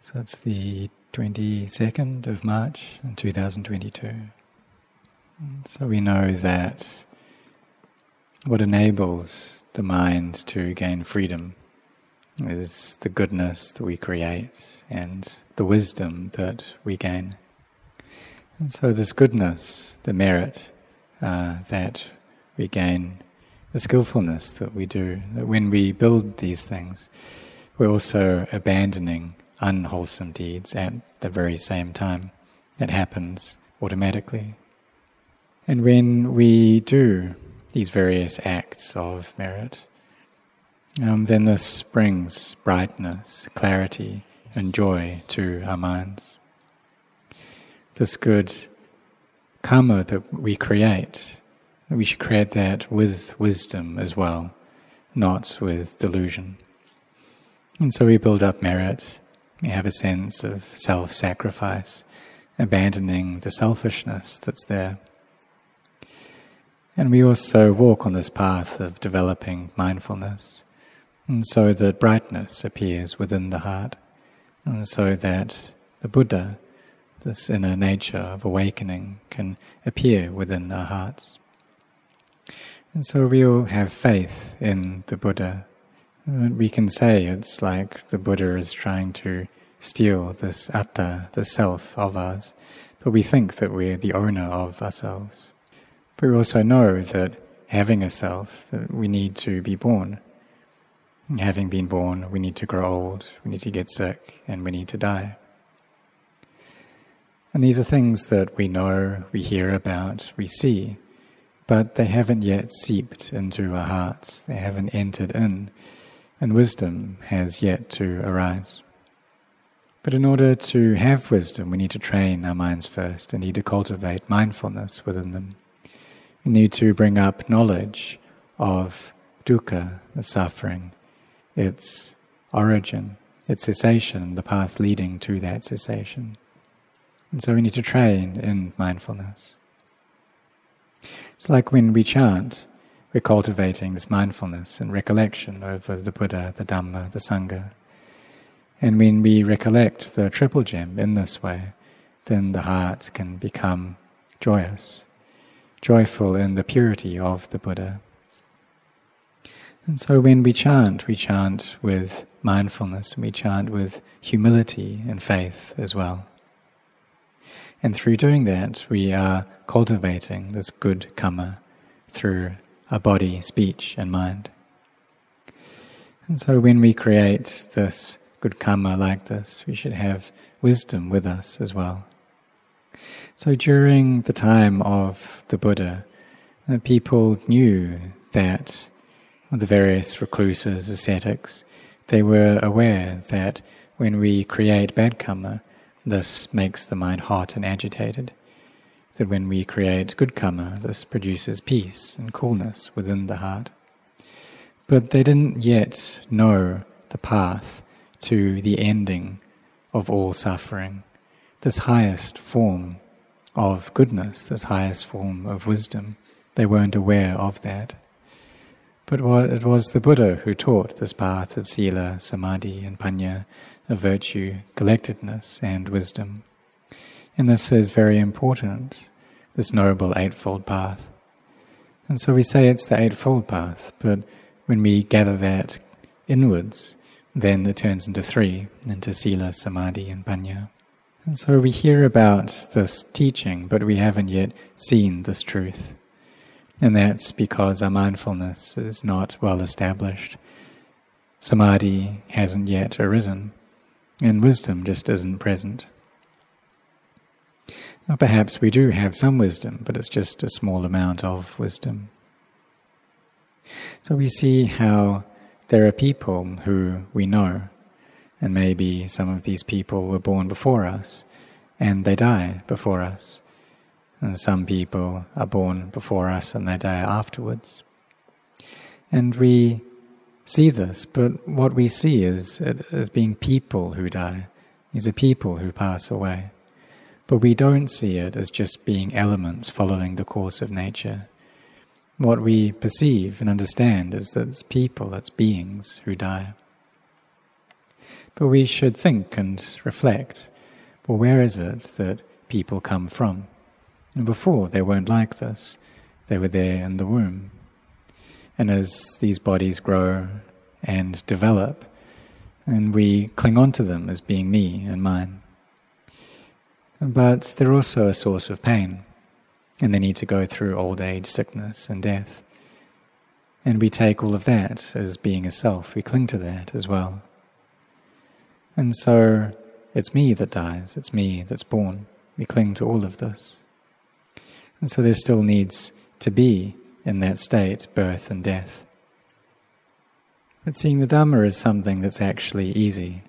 So it's the 22nd of March in 2022. So we know that what enables the mind to gain freedom is the goodness that we create and the wisdom that we gain. And so, this goodness, the merit uh, that we gain, the skillfulness that we do, that when we build these things, we're also abandoning unwholesome deeds at the very same time. That happens automatically. And when we do these various acts of merit, um, then this brings brightness, clarity, and joy to our minds. This good karma that we create, we should create that with wisdom as well, not with delusion. And so we build up merit, we have a sense of self sacrifice, abandoning the selfishness that's there. And we also walk on this path of developing mindfulness, and so that brightness appears within the heart, and so that the Buddha, this inner nature of awakening, can appear within our hearts. And so we all have faith in the Buddha. Uh, we can say it's like the Buddha is trying to steal this atta, the self of us, but we think that we're the owner of ourselves. But we also know that having a self, that we need to be born. Having been born, we need to grow old, we need to get sick, and we need to die. And these are things that we know, we hear about, we see, but they haven't yet seeped into our hearts, they haven't entered in, and wisdom has yet to arise. But in order to have wisdom, we need to train our minds first and need to cultivate mindfulness within them. We need to bring up knowledge of dukkha, the suffering, its origin, its cessation, the path leading to that cessation. And so we need to train in mindfulness. It's like when we chant, we're cultivating this mindfulness and recollection over the Buddha, the Dhamma, the Sangha. And when we recollect the triple gem in this way, then the heart can become joyous joyful in the purity of the Buddha. And so when we chant, we chant with mindfulness, and we chant with humility and faith as well. And through doing that, we are cultivating this good karma through our body, speech, and mind. And so when we create this good karma like this, we should have wisdom with us as well. So during the time of the Buddha, the people knew that the various recluses, ascetics, they were aware that when we create bad karma, this makes the mind hot and agitated. That when we create good karma, this produces peace and coolness within the heart. But they didn't yet know the path to the ending of all suffering, this highest form of goodness, this highest form of wisdom. They weren't aware of that. But it was the Buddha who taught this path of sila, samadhi, and panya, of virtue, collectedness, and wisdom. And this is very important, this noble eightfold path. And so we say it's the eightfold path, but when we gather that inwards, then it turns into three, into sila, samadhi, and panya. And so we hear about this teaching, but we haven't yet seen this truth. And that's because our mindfulness is not well established. Samadhi hasn't yet arisen, and wisdom just isn't present. Now, perhaps we do have some wisdom, but it's just a small amount of wisdom. So we see how there are people who we know and maybe some of these people were born before us and they die before us. And some people are born before us and they die afterwards. And we see this, but what we see is as being people who die. These are people who pass away. But we don't see it as just being elements following the course of nature. What we perceive and understand is that it's people, it's beings who die. But we should think and reflect well, where is it that people come from? And before, they weren't like this, they were there in the womb. And as these bodies grow and develop, and we cling on to them as being me and mine. But they're also a source of pain, and they need to go through old age, sickness, and death. And we take all of that as being a self, we cling to that as well. And so it's me that dies, it's me that's born. We cling to all of this. And so there still needs to be in that state birth and death. But seeing the Dhamma is something that's actually easy.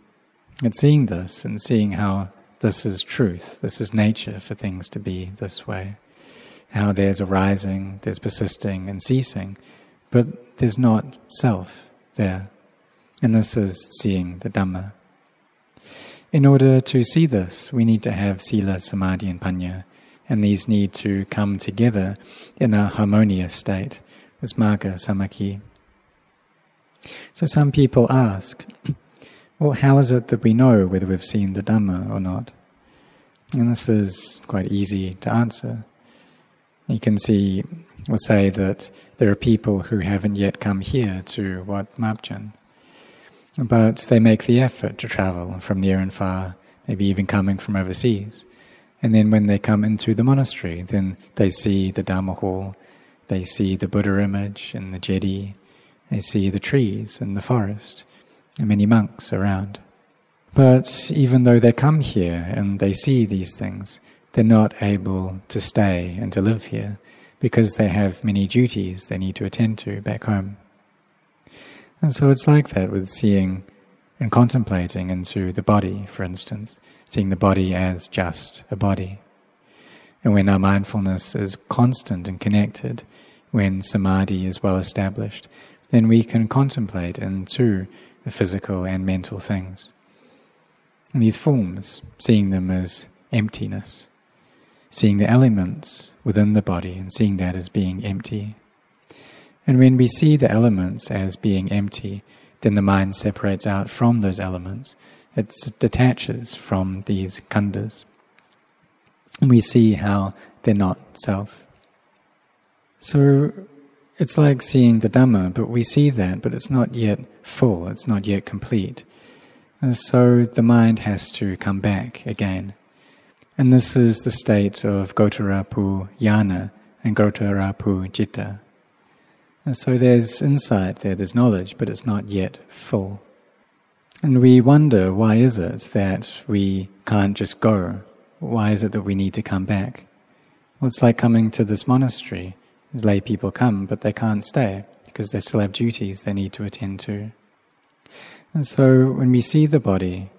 It's seeing this and seeing how this is truth, this is nature for things to be this way. How there's arising, there's persisting and ceasing, but there's not self there. And this is seeing the Dhamma. In order to see this, we need to have Sila, Samadhi, and Panya, and these need to come together in a harmonious state, as Magga Samangi. So some people ask, well, how is it that we know whether we've seen the Dhamma or not? And this is quite easy to answer. You can see or say that there are people who haven't yet come here to Wat Marp Jan, but they make the effort to travel from near and far, maybe even coming from overseas. And then when they come into the monastery, then they see the Dhamma hall, they see the Buddha image and the chedi, they see the trees and the forest, and many monks around. But even though they come here and they see these things, they're not able to stay and to live here because they have many duties they need to attend to back home. And so it's like that with seeing and contemplating into the body, for instance, seeing the body as just a body. And when our mindfulness is constant and connected, when samadhi is well established, then we can contemplate into the physical and mental things. And these forms, seeing them as emptiness, seeing the elements within the body and seeing that as being empty. And when we see the elements as being empty, then the mind separates out from those elements. It detaches from these khandhas. And we see how they're not self. So it's like seeing the Dhamma, but we see that, but it's not yet full, it's not yet complete. And so the mind has to come back again. And this is the state of Gotrabhu Yana and Gotrabhu Jitta. And so there's insight there, there's knowledge, but it's not yet full. And we wonder why is it that we can't just go? Why is it that we need to come back? Well, it's like coming to this monastery lay people come, but they can't stay because they still have duties they need to attend to. And so when we see the body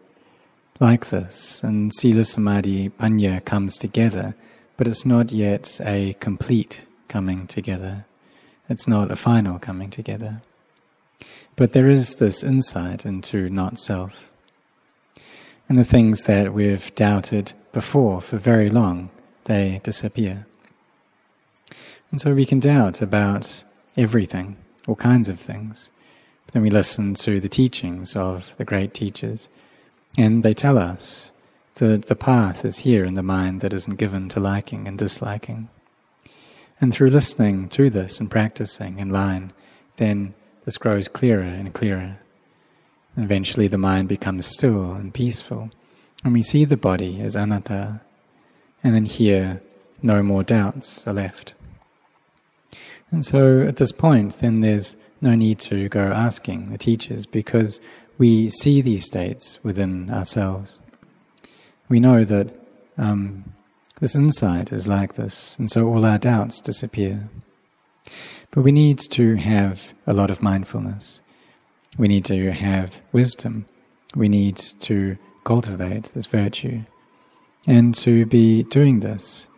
like this, and Sila Samadhi Panya comes together, but it's not yet a complete coming together. It's not a final coming together. But there is this insight into not self. And the things that we've doubted before for very long, they disappear. And so we can doubt about everything, all kinds of things. Then we listen to the teachings of the great teachers, and they tell us that the path is here in the mind that isn't given to liking and disliking. And through listening to this and practicing in line, then this grows clearer and clearer. And eventually the mind becomes still and peaceful, and we see the body as anatta, and then here no more doubts are left. And so at this point, then there's no need to go asking the teachers because we see these states within ourselves. We know that um, this insight is like this, and so all our doubts disappear. But we need to have a lot of mindfulness. We need to have wisdom. We need to cultivate this virtue and to be doing this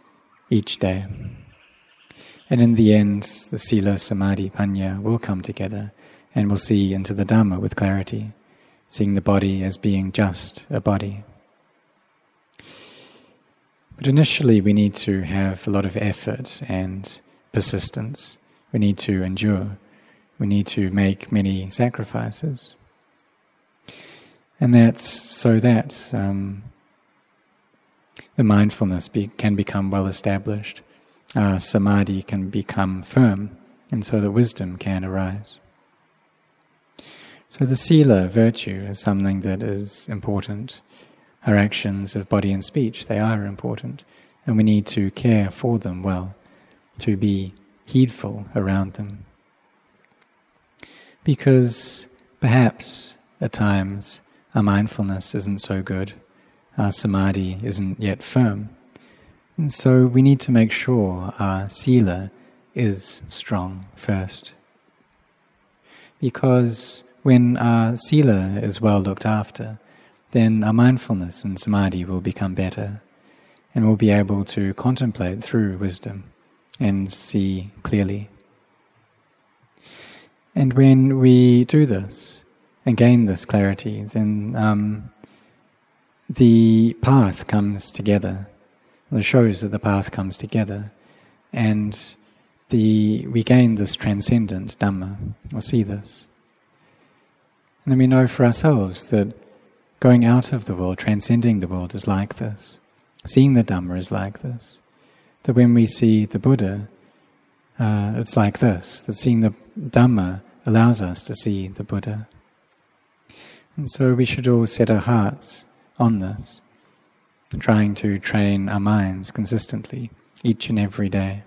each day. And in the end, the Sila, Samadhi, Panya will come together and we'll see into the Dhamma with clarity, seeing the body as being just a body. But initially, we need to have a lot of effort and persistence. We need to endure. We need to make many sacrifices. And that's so that um, the mindfulness be, can become well established, uh, samadhi can become firm, and so the wisdom can arise. So the sila virtue is something that is important. Our actions of body and speech, they are important, and we need to care for them well, to be heedful around them. Because perhaps at times our mindfulness isn't so good our samadhi isn't yet firm. And so we need to make sure our sila is strong first. Because when our sila is well looked after, then our mindfulness and samadhi will become better, and we'll be able to contemplate through wisdom and see clearly. And when we do this and gain this clarity, then um, the path comes together. The shows that the path comes together, and the we gain this transcendent Dhamma, or see this. And then we know for ourselves that going out of the world, transcending the world, is like this. Seeing the Dhamma is like this. That when we see the Buddha, uh, it's like this. That seeing the Dhamma allows us to see the Buddha. And so we should all set our hearts on this, trying to train our minds consistently each and every day.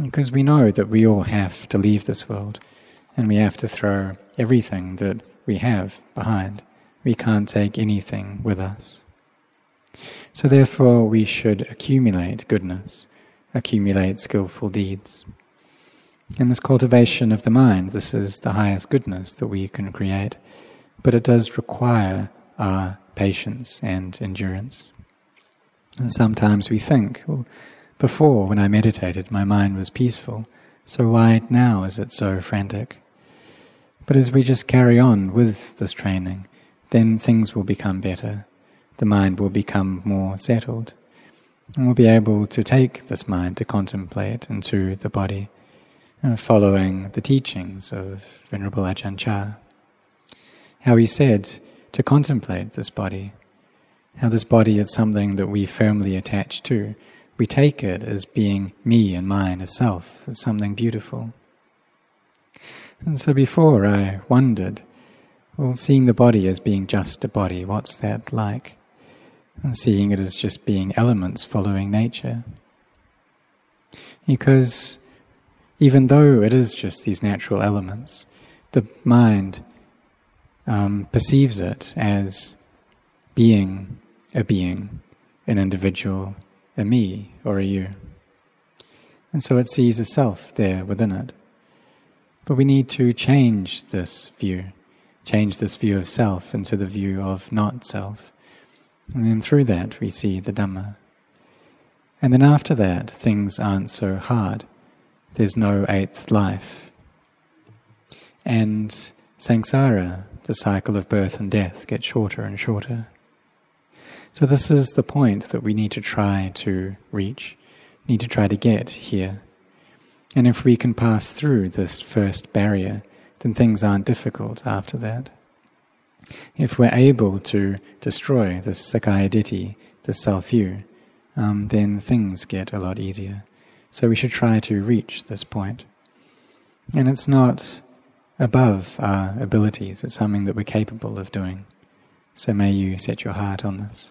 Because we know that we all have to leave this world and we have to throw everything that we have behind. We can't take anything with us. So, therefore, we should accumulate goodness, accumulate skillful deeds. In this cultivation of the mind, this is the highest goodness that we can create, but it does require are patience and endurance. And sometimes we think, well, before when I meditated, my mind was peaceful, so why now is it so frantic? But as we just carry on with this training, then things will become better. The mind will become more settled. And we'll be able to take this mind to contemplate into the body, uh, following the teachings of Venerable Ajahn Chah. How he said, to contemplate this body. How this body is something that we firmly attach to. We take it as being me and mine as self, as something beautiful. And so before I wondered, well, seeing the body as being just a body, what's that like? And seeing it as just being elements following nature. Because even though it is just these natural elements, the mind um, perceives it as being a being, an individual, a me or a you. And so it sees a self there within it. But we need to change this view, change this view of self into the view of not self. And then through that we see the Dhamma. And then after that, things aren't so hard. There's no eighth life. And samsara, the cycle of birth and death gets shorter and shorter. So, this is the point that we need to try to reach, need to try to get here. And if we can pass through this first barrier, then things aren't difficult after that. If we're able to destroy this Sakkaya Ditthi, the self view, um, then things get a lot easier. So we should try to reach this point. And it's not above our abilities. It's something that we're capable of doing. So may you set your heart on this.